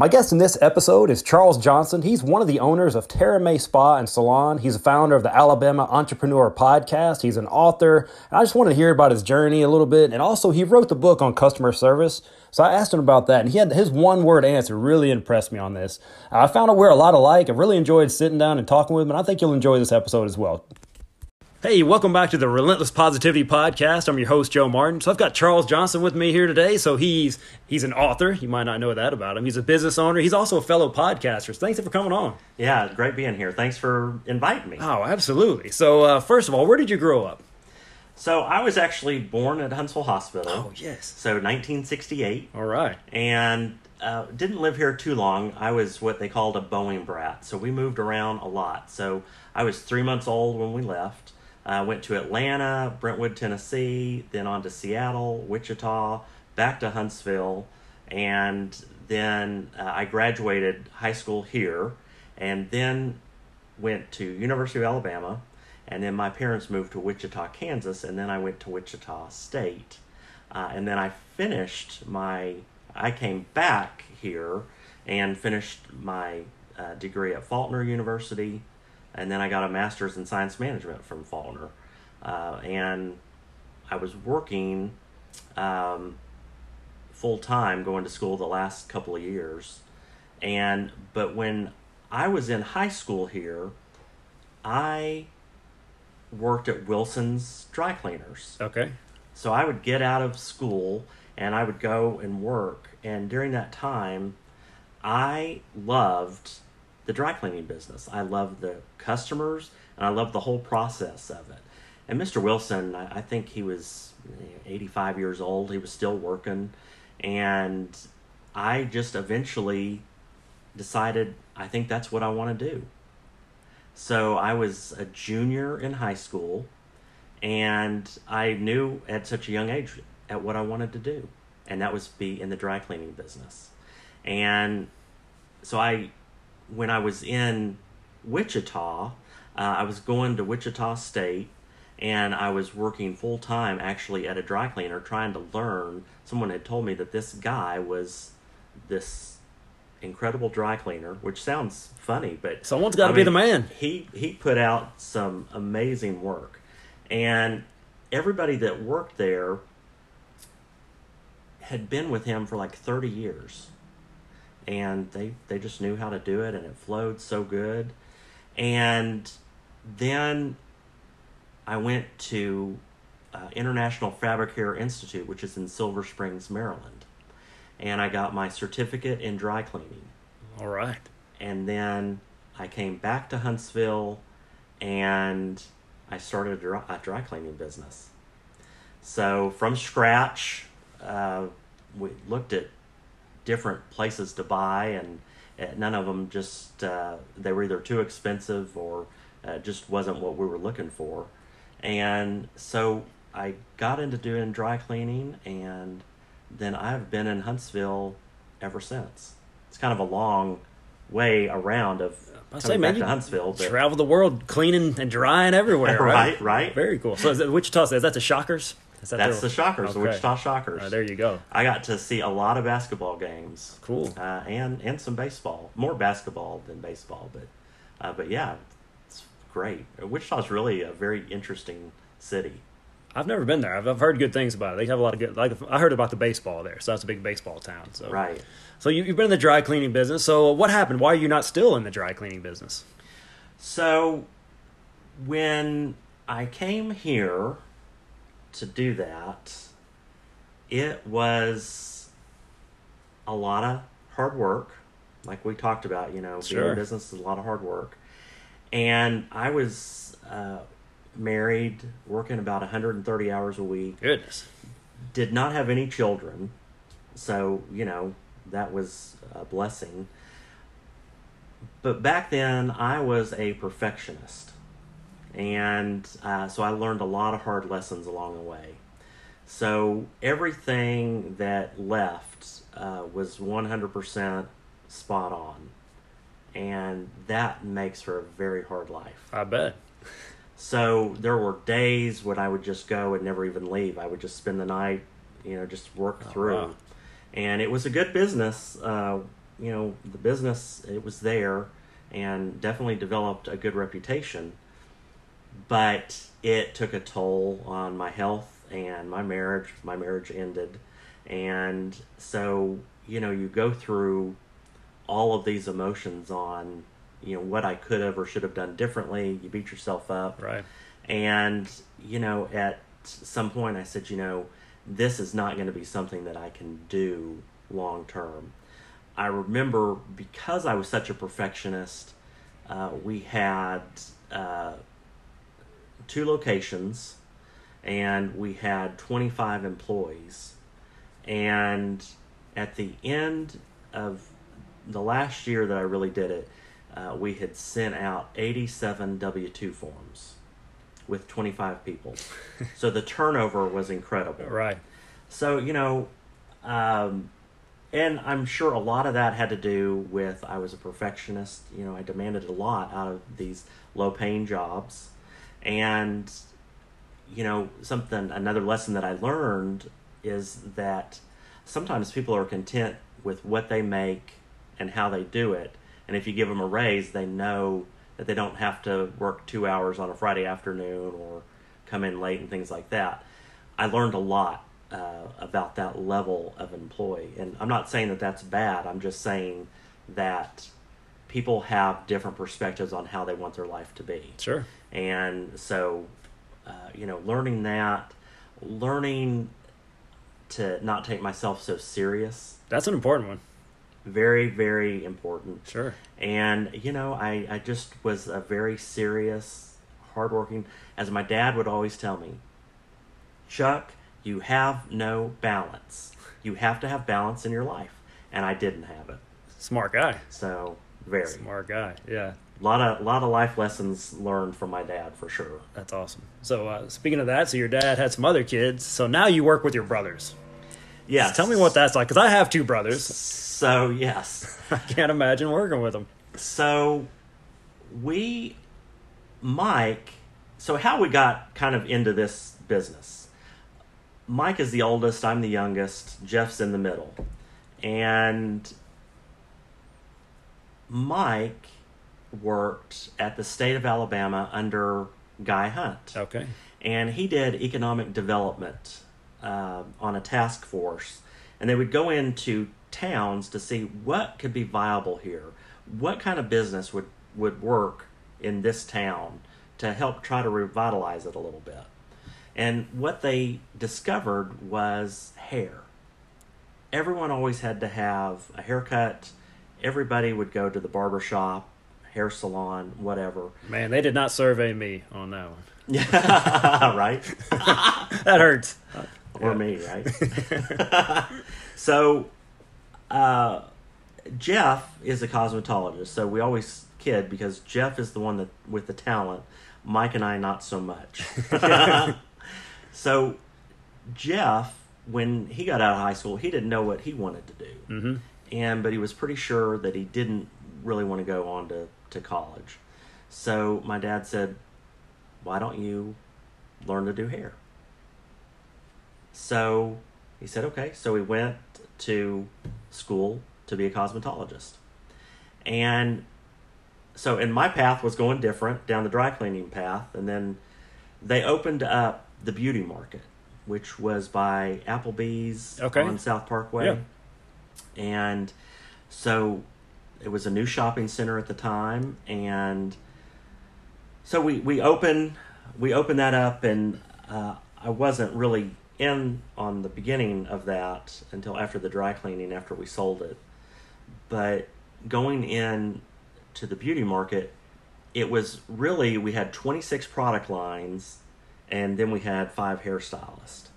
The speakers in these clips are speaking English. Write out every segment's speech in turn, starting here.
My guest in this episode is Charles Johnson. He's one of the owners of Terra May Spa and Salon. He's a founder of the Alabama Entrepreneur Podcast. He's an author. I just wanted to hear about his journey a little bit. And also, he wrote the book on customer service. So I asked him about that, and he had his one word answer really impressed me on this. I found out we're a lot alike. I really enjoyed sitting down and talking with him, and I think you'll enjoy this episode as well. Hey, welcome back to the Relentless Positivity Podcast. I'm your host, Joe Martin. So I've got Charles Johnson with me here today. So he's he's an author. You might not know that about him. He's a business owner. He's also a fellow podcaster. So thanks for coming on. Yeah, great being here. Thanks for inviting me. Oh, absolutely. So uh, first of all, where did you grow up? So I was actually born at Huntsville Hospital. Oh, yes. So 1968. All right. And uh, didn't live here too long. I was what they called a Boeing brat. So we moved around a lot. So I was three months old when we left. I went to Atlanta, Brentwood, Tennessee, then on to Seattle, Wichita, back to Huntsville, and then uh, I graduated high school here, and then went to University of Alabama, and then my parents moved to Wichita, Kansas, and then I went to Wichita State, uh, and then I finished my. I came back here and finished my uh, degree at Faulkner University and then I got a master's in science management from Faulkner. Uh, and I was working um, full time, going to school the last couple of years. And but when I was in high school here, I worked at Wilson's dry cleaners. Okay. So I would get out of school and I would go and work. And during that time, I loved the dry cleaning business. I love the customers and I love the whole process of it. And Mr. Wilson, I, I think he was 85 years old. He was still working. And I just eventually decided I think that's what I want to do. So I was a junior in high school and I knew at such a young age at what I wanted to do. And that was be in the dry cleaning business. And so I when I was in Wichita, uh, I was going to Wichita State and I was working full time actually at a dry cleaner trying to learn. Someone had told me that this guy was this incredible dry cleaner, which sounds funny, but someone's got to be the man. He he put out some amazing work, and everybody that worked there had been with him for like thirty years and they they just knew how to do it and it flowed so good. And then i went to uh, international fabricare institute which is in silver springs maryland. And i got my certificate in dry cleaning. All right. And then i came back to huntsville and i started a dry, a dry cleaning business. So from scratch uh, we looked at different places to buy, and none of them just uh, they were either too expensive or uh, just wasn't what we were looking for. And so I got into doing dry cleaning, and then I've been in Huntsville ever since. It's kind of a long way around of I say, man, back to Huntsville. But... Travel the world cleaning and drying everywhere. right, right. right. Very cool. So Wichita, is that the Shockers? That That's the Shockers, okay. the Wichita Shockers. Uh, there you go. I got to see a lot of basketball games. Cool. Uh, and and some baseball, more basketball than baseball, but uh, but yeah, it's great. Wichita's really a very interesting city. I've never been there. I've, I've heard good things about it. They have a lot of good. Like I heard about the baseball there, so that's a big baseball town. So right. So you, you've been in the dry cleaning business. So what happened? Why are you not still in the dry cleaning business? So when I came here to do that, it was a lot of hard work. Like we talked about, you know, sure. being in business is a lot of hard work. And I was uh, married, working about 130 hours a week. Goodness. Did not have any children. So, you know, that was a blessing. But back then, I was a perfectionist. And uh, so I learned a lot of hard lessons along the way. So everything that left uh, was 100% spot on. And that makes for a very hard life. I bet. So there were days when I would just go and never even leave. I would just spend the night, you know, just work oh, through. Wow. And it was a good business. Uh, you know, the business it was there, and definitely developed a good reputation. But it took a toll on my health and my marriage. My marriage ended, and so you know, you go through all of these emotions on you know what I could have or should have done differently. You beat yourself up, Right. and you know at some point I said, you know, this is not going to be something that I can do long term. I remember because I was such a perfectionist, uh, we had uh, two locations and we had 25 employees. And at the end of the last year that I really did it, uh, we had sent out 87 W 2 forms with 25 people. so the turnover was incredible. Right. So, you know, um, and I'm sure a lot of that had to do with I was a perfectionist. You know, I demanded a lot out of these low paying jobs. And, you know, something, another lesson that I learned is that sometimes people are content with what they make and how they do it. And if you give them a raise, they know that they don't have to work two hours on a Friday afternoon or come in late and things like that. I learned a lot uh, about that level of employee. And I'm not saying that that's bad, I'm just saying that people have different perspectives on how they want their life to be. Sure. And so, uh, you know, learning that, learning to not take myself so serious, That's an important one. very, very important. Sure. And, you know, I, I just was a very serious, hardworking, as my dad would always tell me, Chuck, you have no balance. You have to have balance in your life. And I didn't have it. Smart guy. So, very. Smart guy. Yeah. A lot of, lot of life lessons learned from my dad, for sure. That's awesome. So uh, speaking of that, so your dad had some other kids. So now you work with your brothers. Yes. Tell me what that's like, because I have two brothers. So, yes. I can't imagine working with them. So, we, Mike, so how we got kind of into this business. Mike is the oldest, I'm the youngest, Jeff's in the middle. And Mike worked at the state of Alabama under Guy Hunt. Okay. and he did economic development uh, on a task force. And they would go into towns to see what could be viable here. What kind of business would, would work in this town to help try to revitalize it a little bit. And what they discovered was hair. Everyone always had to have a haircut. Everybody would go to the barber shop hair salon whatever Man, they did not survey me on that one. yeah right That hurts. or me, right? so, uh, Jeff is a cosmetologist. So we always kid because Jeff is the one that with the talent. Mike and I not so much. so, Jeff, when he got out of high school, he didn't know what he wanted to do, Mm-hmm. and but he was pretty sure that he didn't really want to go on to to college. So my dad said, "Why don't you learn to do hair?" So he said, okay. So we went to school to be a cosmetologist. And so, and my path was going different down the dry cleaning path. And then they opened up the beauty market, which was by Applebee's Okay. on South Parkway. Yeah. And so it was a new shopping center at the time. And so we, we opened we opened that up and uh, I wasn't really in on the beginning of that until after the dry cleaning after we sold it but going in to the beauty market it was really we had 26 product lines and then we had five hairstylists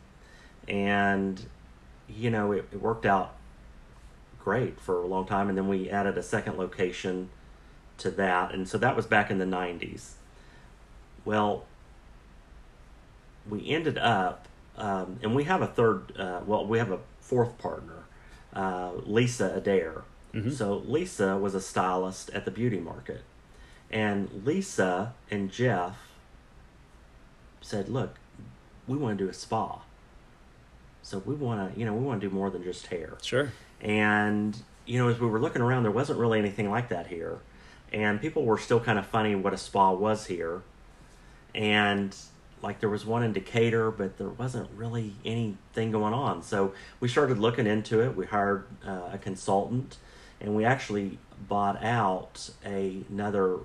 and you know it, it worked out great for a long time and then we added a second location to that and so that was back in the 90s well we ended up um, and we have a third uh, well we have a fourth partner uh, lisa adair Mhm. so lisa was a stylist at the beauty market and lisa and jeff said look we want to do a spa so we want to you know we want to do more than just hair Sure. And you know, as we were looking around, there wasn't really anything like that here, and people were still kind of funny what a spa was here, and like there was one in Decatur, but there wasn't really anything going on. So we started looking into it. We hired uh, a consultant, and we actually bought out a, another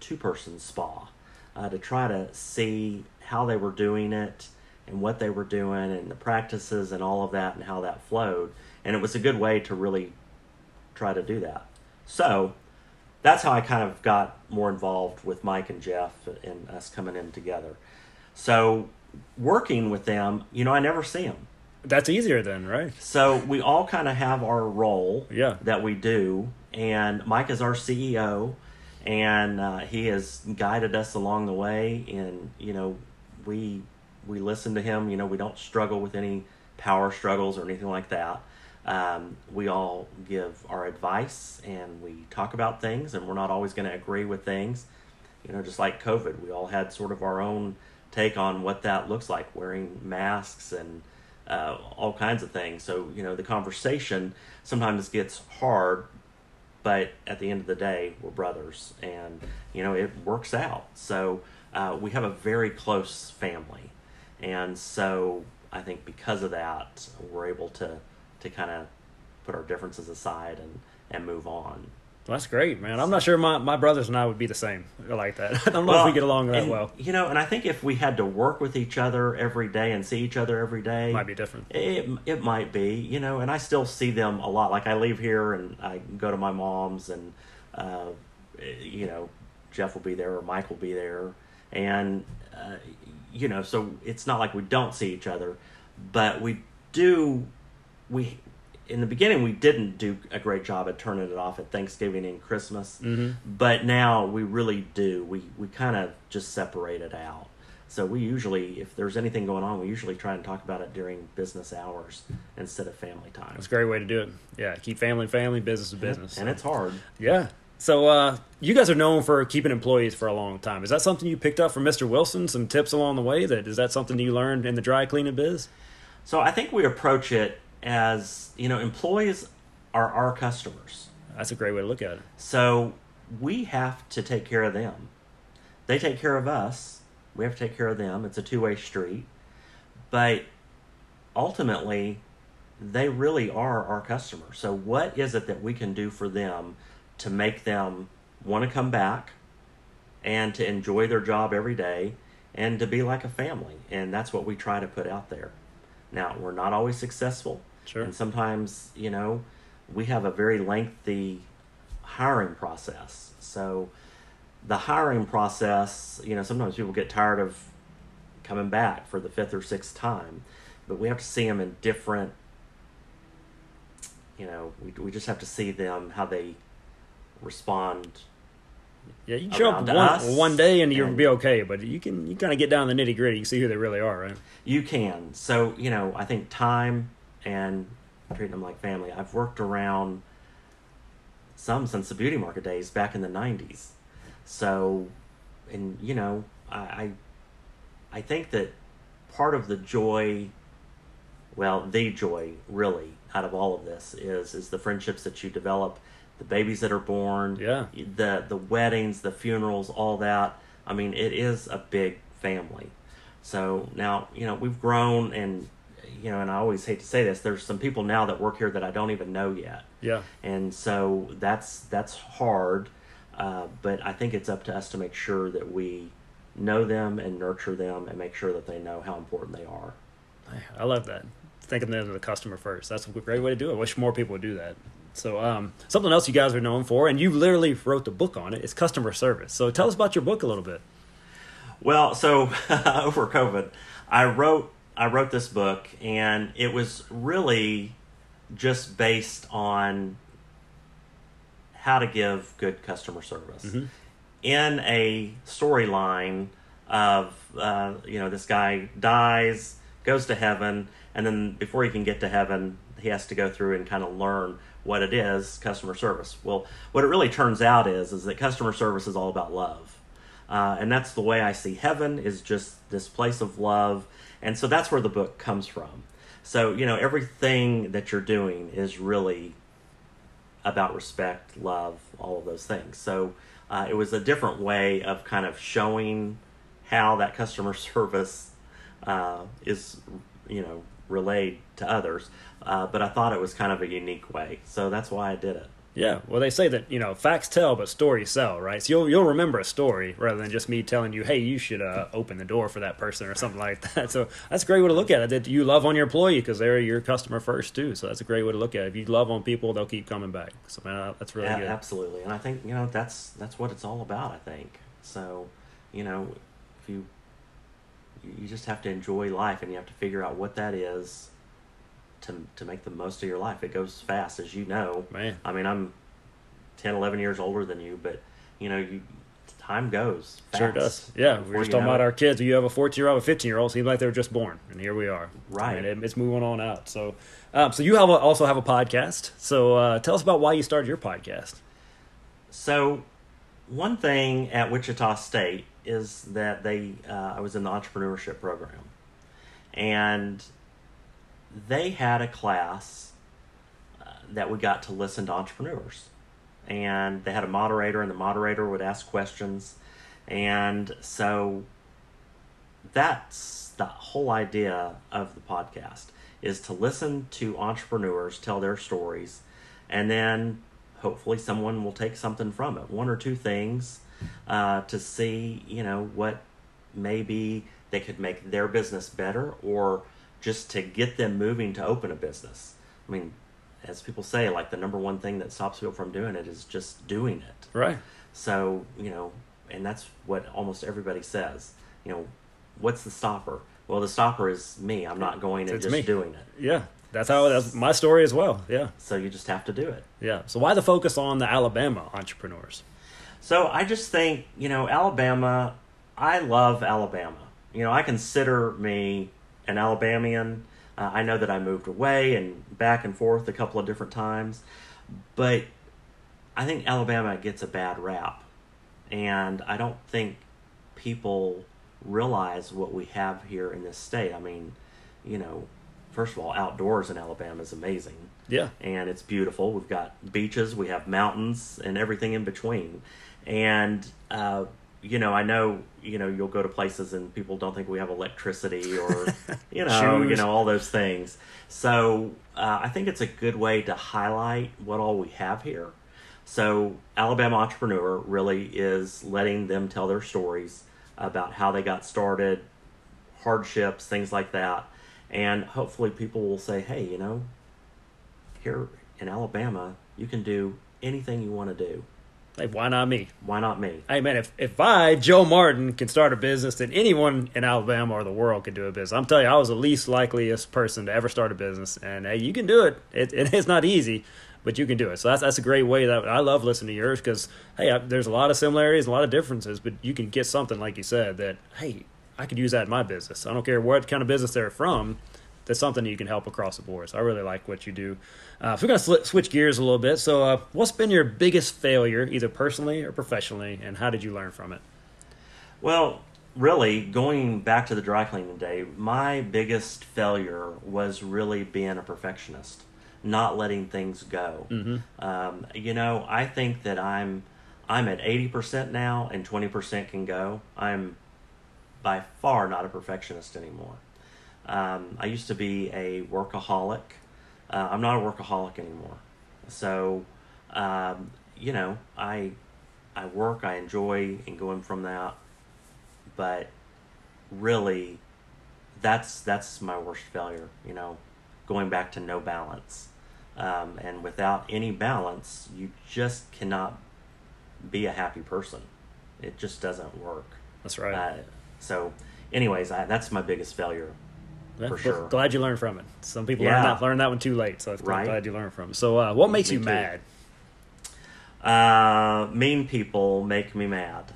two-person spa uh, to try to see how they were doing it and what they were doing and the practices and all of that and how that flowed. And it was a good way to really try to do that. So that's how I kind of got more involved with Mike and Jeff and us coming in together. So working with them, you know, I never see them. That's easier then, right? So we all kind of have our role Yeah. that we do, and Mike is our CEO, and uh, he has guided us along the way. And you know, we we listen to him. You know, we don't struggle with any power struggles or anything like that. Um, we all give our advice and we talk about things, and we're not always going to agree with things. You know, just like COVID, we all had sort of our own take on what that looks like, wearing masks and uh, all kinds of things. So, you know, the conversation sometimes gets hard, but at the end of the day, we're brothers and, you know, it works out. So, uh, we have a very close family. And so I think because of that, we're able to, to kind of put our differences aside and, and move on. Well, that's great, man. I'm not sure my, my brothers and I would be the same like that. I don't know if we get along that and, well. You know, and I think if we had to work with each other every day and see each other every day, Might be different. It it might be, you know, and I still see them a lot. Like I leave here and I go to my mom's, and uh, you know, Jeff will be there or Mike will be there, and uh, you know, so it's not like we don't see each other, but we do. We in the beginning we didn't do a great job at turning it off at Thanksgiving and Christmas, Mm-hmm. but now we really do. We we kind of just separate it out. So we usually, if there's anything going on, we usually try and talk about it during business hours instead of family time. That's a great way to do it. Yeah, keep family family, business to business. And it's hard. Yeah. So uh, you guys are known for keeping employees for a long time. Is that something you picked up from Mr. Wilson? Some tips along the way? That is that something you learned in the dry cleaning biz? So I think we approach it as you know, employees are our customers. That's a great way to look at it. So we have to take care of them. They take care of us. We have to take care of them. It's a two way street. But ultimately, they really are our customers. So, what is it that we can do for them to make them want to come back and to enjoy their job every day and to be like a family? And that's what we try to put out there. Now, we're not always successful. Sure. And sometimes, you know, we have a very lengthy hiring process. So the hiring process, you know, sometimes people get tired of coming back for the fifth or sixth time, but we have to see them in different, you know, we, we just have to see them how they respond. Yeah, you can show up one, one day and you'll and- be okay, but you can you kind of get down the nitty gritty. You see who they really are, right? You can. So, you know, I think time and treating them like family. I've worked around some since the beauty market days back in the 90s. So, and, you know, I, I, I think that part of the joy, well, the joy really out of all of this is, is the friendships that you develop, the babies that are born, Yeah. the, the weddings, the funerals, all that. I mean, it is a big family. So now, you know, we've grown and, you know, and I always hate to say this, there's some people now that work here that I don't even know yet. Yeah. And so that's, that's hard. Uh, but I think it's up to us to make sure that we know them and nurture them and make sure that they know how important they are. I love that. Thinking of the customer first. That's a great way to do it. I wish more people would do that. So, um, something else you guys are known for, and you literally wrote the book on it, is customer service. So, tell us about your book a little bit. Well, so over COVID, I wrote I wrote this book, and it was really just based on how to give good customer service in a storyline of uh, you know this guy dies, goes to heaven, and then before he can get to heaven, he has to go through and kind of learn what it is customer service. Well, what it really turns out is is that customer service is all about love. Uh, and that's the way I see heaven is just this place of love, and so that's where the book comes from. So you know everything that you're doing is really about respect, love, all of those things. So uh, it was a different way of kind of showing how that customer service uh, is, you know, relayed to others. Uh, but I thought it was kind of a unique way, so that's why I did it. Yeah, well, they say that you know facts tell, but stories sell, right? So you'll you'll remember a story rather than just me telling you, hey, you should uh, open the door for that person or something like that. So that's a great way to look at it. That you love on your employee because they're your customer first too. So that's a great way to look at it. If you love on people, they'll keep coming back. So man, that's really Yeah, good. absolutely, and I think you know that's that's what it's all about. I think so. You know, if you you just have to enjoy life, and you have to figure out what that is to to make the most of your life. It goes fast, as you know. Man. I mean, I'm 10, 11 years older than you, but you know, you time goes. Fast Sure does. Yeah, we're just talking about it. our kids. You have a 14 year old, a 15 year old. Seems like they were just born, and here we are. Right. I mean, it- it's moving on out. So, um, so you have a, also have a podcast. So uh, tell us about why you started your podcast. So, one thing at Wichita State is that they, uh, I was in the entrepreneurship program, and they had a class uh, that we got to listen to entrepreneurs, and they had a moderator, and the moderator would ask questions, and so that's the whole idea of the podcast is to listen to entrepreneurs tell their stories. And then hopefully someone will take something from it one or two things uh, to see you know what maybe they could make their business better or just to get them moving to open a business i mean as people say like the number one thing that stops people from doing it is just doing it Right. so, you know, and that's what almost everybody says. You know, what's the stopper? Well, the stopper is me. I'm not going and It's just me. doing it. Yeah. That's how that's my story as well. Yeah. So you just have to do it. Yeah. So why the focus on the Alabama entrepreneurs? So I just think, you know, Alabama, I love Alabama. You know, I consider me an Alabamian. Uh, I know that I moved away and back and forth a couple of different times, but I think Alabama gets a bad rap. And I don't think people realize what we have here in this state. I mean, you know, first of all, outdoors in Alabama is amazing Yeah. and it's beautiful. We've got beaches, we have mountains, and everything in between. And uh, you know, I know you know you'll go to places and people don't think we have electricity or you know you know all those things. So uh, I think it's a good way to highlight what all we have here. So Alabama Entrepreneur really is letting them tell their stories about how they got started, hardships, things like that. And hopefully people will say, hey, you know, here in Alabama, you can do anything you want to do. Like, why not me? Why not me? Hey man, if, if I, Joe Martin, can start a business, then anyone in Alabama or the world can do a business. I'm telling you, I was the least likeliest person to ever start a business, and hey, you can do it. It, it is not easy, but you can do it. So that's that's a great way that I love listening to yours because hey, I, there's a lot of similarities, a lot of differences, but you can get something like you said that hey, I could use that in my business. I don't care what kind of business they're from. That's something that you can help across the board. So I really like what you do. Uh, so we're gonna sli- switch gears a little bit. So, uh, what's been your biggest failure, either personally or professionally, and how did you learn from it? Well, really, going back to the dry cleaning day, my biggest failure was really being a perfectionist, not letting things go. Um, you know, I think that I'm I'm at eighty percent now, and twenty percent can go. I'm by far not a perfectionist anymore. Um, I used to be a workaholic. Uh, I'm not a workaholic anymore. So, um, you know, I I work, I enjoy and going from that, but really, that's that's my worst failure. You know, going back to no balance, um, and without any balance, you just cannot be a happy person. It just doesn't work. That's right. Uh, so, anyways, I, that's my biggest failure. For sure. Glad you learned from it. Some people Yeah. learn that learn that one too late, so I'm Right. glad you learned from it. So, uh, what makes Me you too. mad? Uh, mean people make me mad,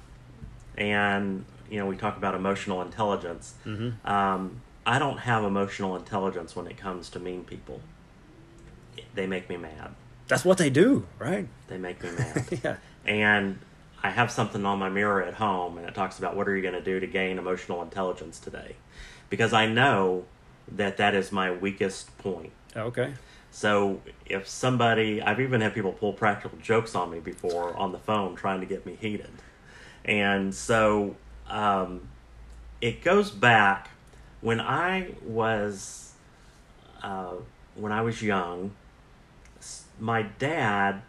and you know we talk about emotional intelligence. Mm-hmm. Um, I don't have emotional intelligence when it comes to mean people. They make me mad. That's what they do, right? They make me mad. yeah. and I have something on my mirror at home, and it talks about what are you going to do to gain emotional intelligence today, because I know that that is my weakest point. Okay. So if somebody, I've even had people pull practical jokes on me before on the phone trying to get me heated. And so um, it goes back when I was uh, when I was young. My dad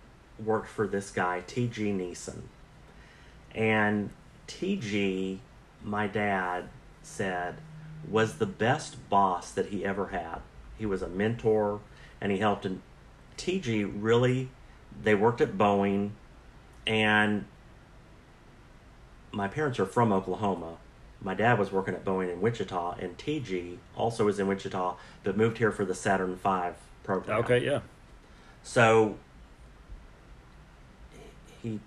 worked for this guy T.G. Neeson, and T.G. My dad said was the best boss that he ever had. He was a mentor, and he helped. And T.G. really, they worked at Boeing, and my parents are from Oklahoma. My dad was working at Boeing in Wichita, and TG also was in Wichita, but moved here for the Saturn V program. Okay, yeah. So he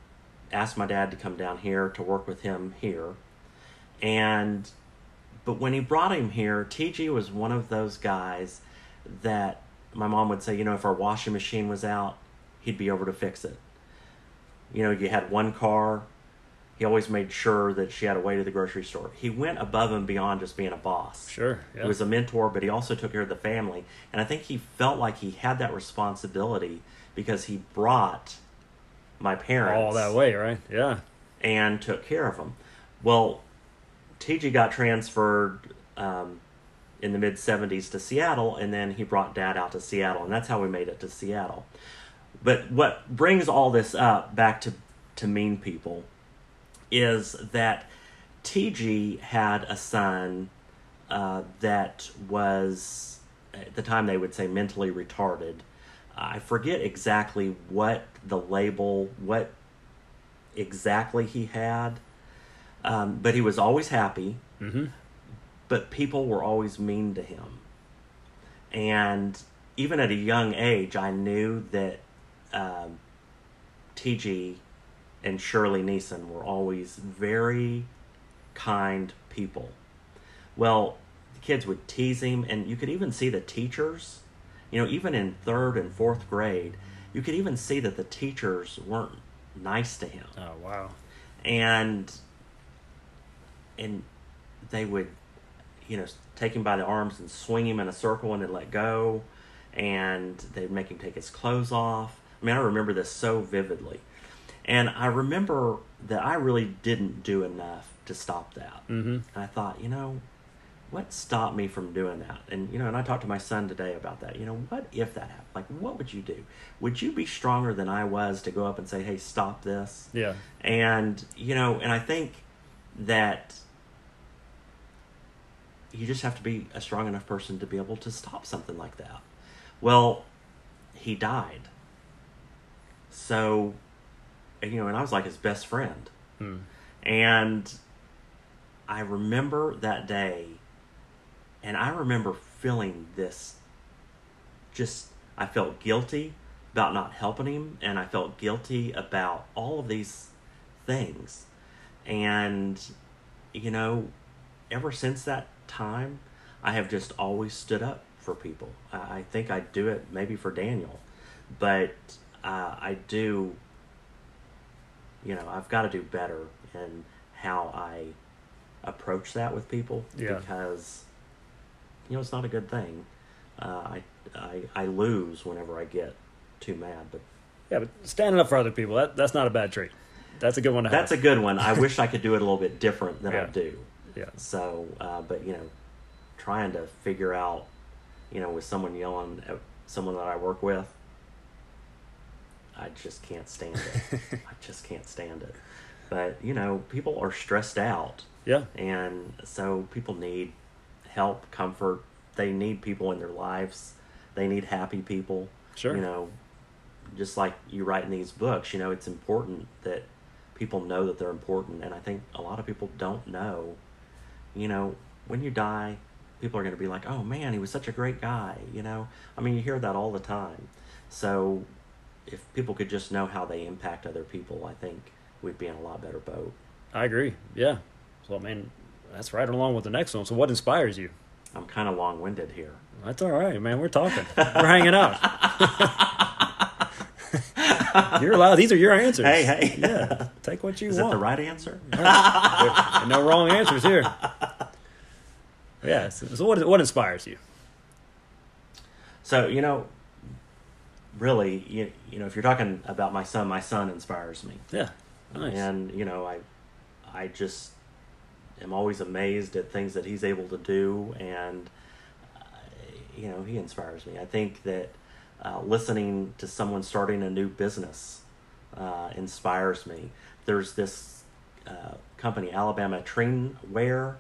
asked my dad to come down here to work with him here. And but when he brought him here, TG was one of those guys that my mom would say, you know, if our washing machine was out, he'd be over to fix it. You know, you had one car, he always made sure that she had a way to the grocery store. He went above and beyond just being a boss. Sure. Yeah. He was a mentor, but he also took care of the family. And I think he felt like he had that responsibility because he brought my parents all that way, right? Yeah. and took care of them. Well, TG got transferred um, in the mid 70s to Seattle, and then he brought dad out to Seattle, and that's how we made it to Seattle. But what brings all this up back to, to mean people is that TG had a son uh, that was, at the time they would say mentally retarded. I forget exactly what the label, what exactly he had, um, but he was always happy. Mm-hmm. But people were always mean to him. And even at a young age, I knew that um, TG and Shirley Neeson were always very kind people. Well, the kids would tease him, and you could even see the teachers, you know, even in third and fourth grade, you could even see that the teachers weren't nice to him. Oh wow. And and they would, you know, take him by the arms and swing him in a circle and then let go, and they'd make him take his clothes off. I mean, I remember this so vividly. And I remember that I really didn't do enough to stop that. Mm-hmm. And I thought, you know, what stopped me from doing that? And you know, and I talked to my son today about that. You know, what if that happened? Like, what would you do? Would you be stronger than I was to go up and say, "Hey, stop this"? Yeah. And you know, and I think that you just have to be a strong enough person to be able to stop something like that. Well, he died. So, you know, and I was like his best friend. Hmm. And I remember that day, and I remember feeling this just, I felt guilty about not helping him, and I felt guilty about all of these things. And, you know, ever since that time, I have just always stood up for people. I, think I do it maybe for Daniel, but uh, I do you know i've got to do better in how i approach that with people Yeah. because you know it's not a good thing uh, I, I i lose whenever i get too mad but Yeah, but standing up for other people, that, that's not a bad trait. That's a good one to that's a good one. I wish i could do it a little bit different than i do. Yeah. so uh, but you know trying to figure out you know with someone yelling at someone that i work with i just can't stand it. I just can't stand it. But you know people are stressed out. Yeah. and so people need help comfort. They need people in their lives. They need happy people. Sure. you know just like you write in these books you know it's important that people know that they're important and i think a lot of people don't know you know when you die people are going to be like oh man he was such a great guy you know i mean you hear that all the time so if people could just know how they impact other people i think we'd be in a lot better boat I agree. Yeah. So, I mean, that's right along with the next one. So, what inspires you? i'm kind of long-winded here That's all right, man. We're talking. We're hanging out. You're allowed. These are your answers. Hey, hey. Yeah. Take what you want. is that the right answer There- no wrong answers here. Yeah. So, so what, what inspires you? So, you know, really, you, you know, if you're talking about my son, my son inspires me. Yeah. Nice. And you know, I, I just am always amazed at things that he's able to do, and uh, you know, he inspires me. I think that uh, listening to someone starting a new business uh, inspires me. There's this uh, company, Alabama Trinware,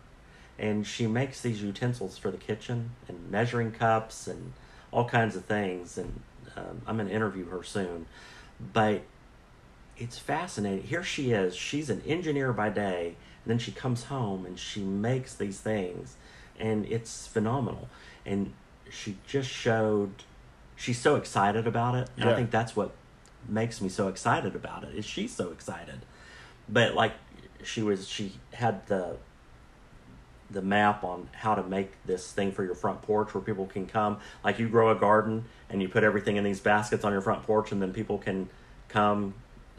and she makes these utensils for the kitchen and measuring cups and all kinds of things. And um, I'm going to interview her soon, but it's fascinating. Here she is. She's an engineer by day, and then she comes home and she makes these things, and it's phenomenal. And she just showed she's so excited about it, and Yeah. I think that's what makes me so excited about it. Is she's so excited, but like she was, she had the the map on how to make this thing for your front porch where people can come like you grow a garden and you put everything in these baskets on your front porch and then people can come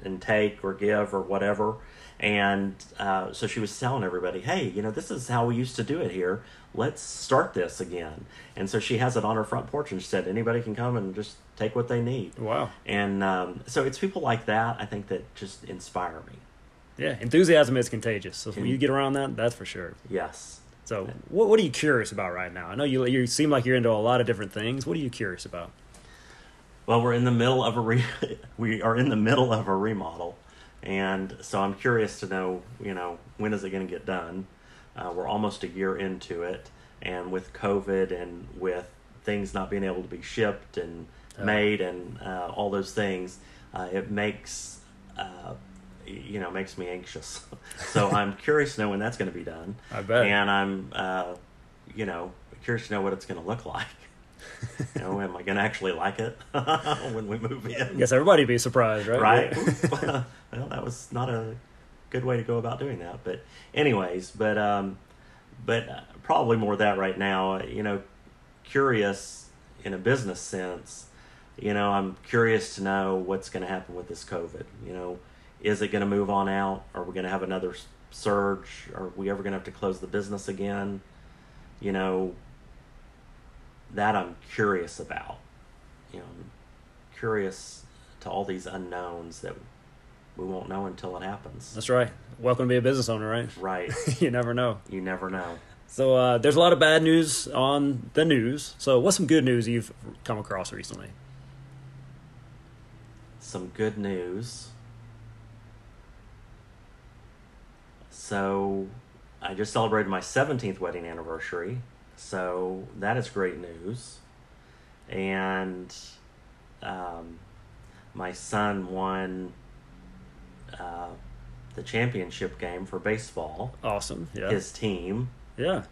and take or give or whatever and uh, so she was telling everybody hey you know this is how we used to do it here let's start this again and so she has it on her front porch and she said anybody can come and just take what they need wow. and um, so it's people like that i think that just inspire me Yeah. Enthusiasm is contagious. So when you get around that, that's for sure. yes So what what are you curious about right now? I know you you seem like you're into a lot of different things. What are you curious about? Well, we're in the middle of a re- we are in the middle of a remodel, and so I'm curious to know, you know, when is it going to get done? Uh, we're almost a year into it, and with COVID and with things not being able to be shipped and Yeah. made and uh, all those things, uh, it makes uh, you know makes me anxious. so I'm curious to know when that's going to be done. I bet. And I'm uh, you know curious to know what it's going to look like. you know, am I going to actually like it when we move in? I guess everybody'd be surprised, right? Right? well, that was not a good way to go about doing that. But, anyways, but um, but uh, probably more that right now. You know, curious in a business sense. You know, I'm curious to know what's going to happen with this COVID. You know, is it going to move on out? Are we going to have another surge? Are we ever going to have to close the business again? You know, that I'm curious about. You know, I'm curious to all these unknowns that we won't know until it happens. That's right. Welcome to be a business owner, right? Right. you never know. you never know. So uh, there's a lot of bad news on the news. So what's some good news you've come across recently? Some good news. So, I just celebrated my 17th wedding anniversary. So, that is great news. And um, my son won uh, the championship game for baseball, Awesome. Yeah. his team. yeah.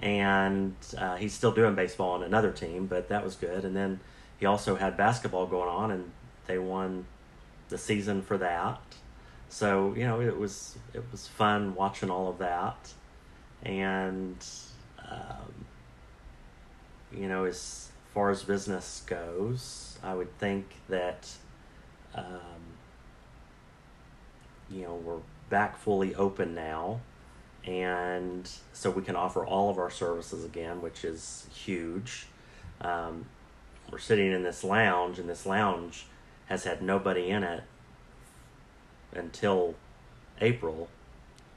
and uh, he's still doing baseball on another team, but that was good. And then he also had basketball going on, and they won the season for that. So you know, it was it was fun watching all of that, and um, you know, as far as business goes, I would think that um, you know we're back fully open now and so we can offer all of our services again, which is huge. Um, we're sitting in this lounge, and this lounge has had nobody in it until April.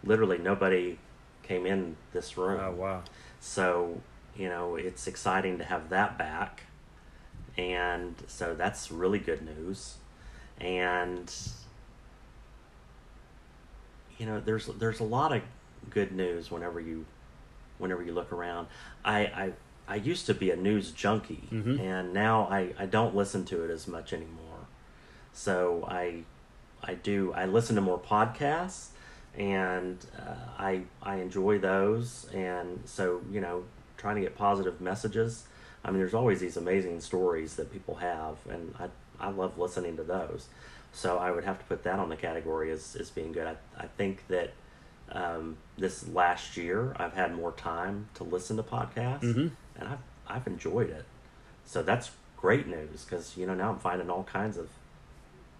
Literally, nobody came in this room. Oh wow. So, you know, it's exciting to have that back. And so that's really good news. And you know, there's there's a lot of good news whenever you whenever you look around. I I, I used to be a news junkie Mhm. and now I, I don't listen to it as much anymore. So I I do I listen to more podcasts and uh, I I enjoy those and so you know trying to get positive messages. I mean, there's always these amazing stories that people have, and I I love listening to those. So I would have to put that on the category as, as being good. I, I think that um, this last year I've had more time to listen to podcasts, Mhm. and I've I've enjoyed it. So that's great news because you know now I'm finding all kinds of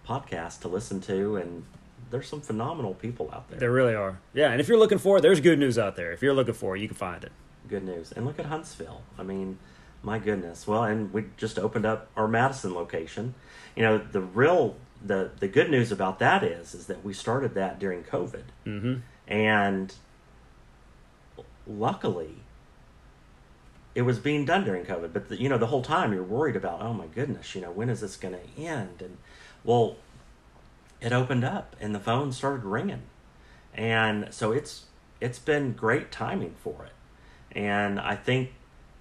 podcasts to listen to, and there's some phenomenal people out there. There really are. Yeah, and if you're looking for it, there's good news out there. If you're looking for it, you can find it. Good news. And look at Huntsville. I mean, My goodness. Well, and we just opened up our Madison location. You know, the real the the good news about that is is that we started that during COVID, Mm-hmm. and luckily, it was being done during COVID. But the, you know, the whole time you're worried about, oh my goodness, you know, when is this going to end? And well, it opened up, and the phone started ringing, and so it's it's been great timing for it. And I think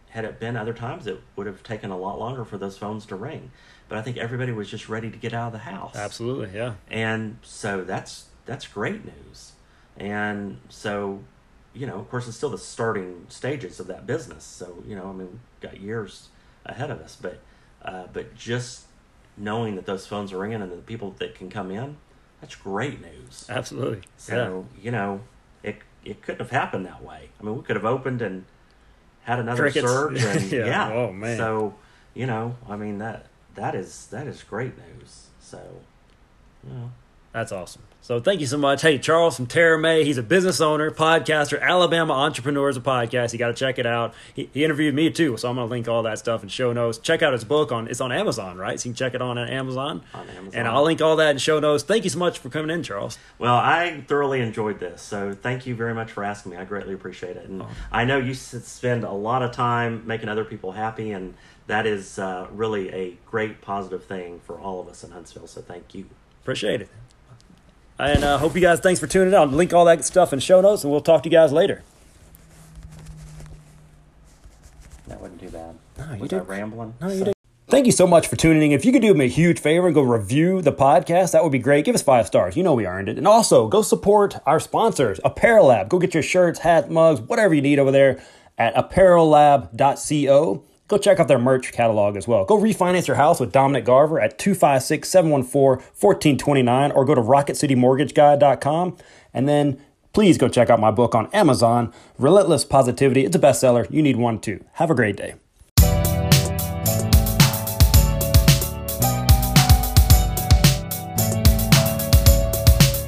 had it been other times, it would have taken a lot longer for those phones to ring. But I think everybody was just ready to get out of the house. Absolutely, yeah. And so that's that's great news. And so, you know, of course, it's still the starting stages of that business. So you know, I mean, we've got years ahead of us. But uh, but just knowing that those phones are ringing and the people that can come in, that's great news. Absolutely. So you know, it it couldn't have happened that way. I mean, we could have opened and had another Crickets. surge, and Yeah. yeah. Oh, man. So you know, I mean that that is that is great news. So you know, That's awesome. So thank you so much. Hey, Charles from Terra May. He's a business owner, podcaster, Alabama Entrepreneurs a podcast. You got to check it out. He, he interviewed me too, so I'm going to link all that stuff in show notes. Check out his book on it's on Amazon, right? So you can check it on Amazon. On Amazon. And I'll link all that in show notes. Thank you so much for coming in, Charles. Well, I thoroughly enjoyed this, so thank you very much for asking me. I greatly appreciate it, and I know you spend a lot of time making other people happy, and that is uh, really a great positive thing for all of us in Huntsville. So thank you. Appreciate it. And uh, hope you guys, thanks for tuning in. I'll link all that stuff in show notes, and we'll talk to you guys later. That wasn't too bad. No, you Was did- I rambling? No, you did. Thank you so much for tuning in. If you could do me a huge favor and go review the podcast, that would be great. Give us five stars. You know we earned it. And also, go support our sponsors, Apparel Lab. Go get your shirts, hats, mugs, whatever you need over there at apparellab.co. Go check out their merch catalog as well. Go refinance your house with Dominic Garver at 256 714 1429 or go to rocketcitymortgageguy.com. And then please go check out my book on Amazon, Relentless Positivity. It's a bestseller. You need one too. Have a great day.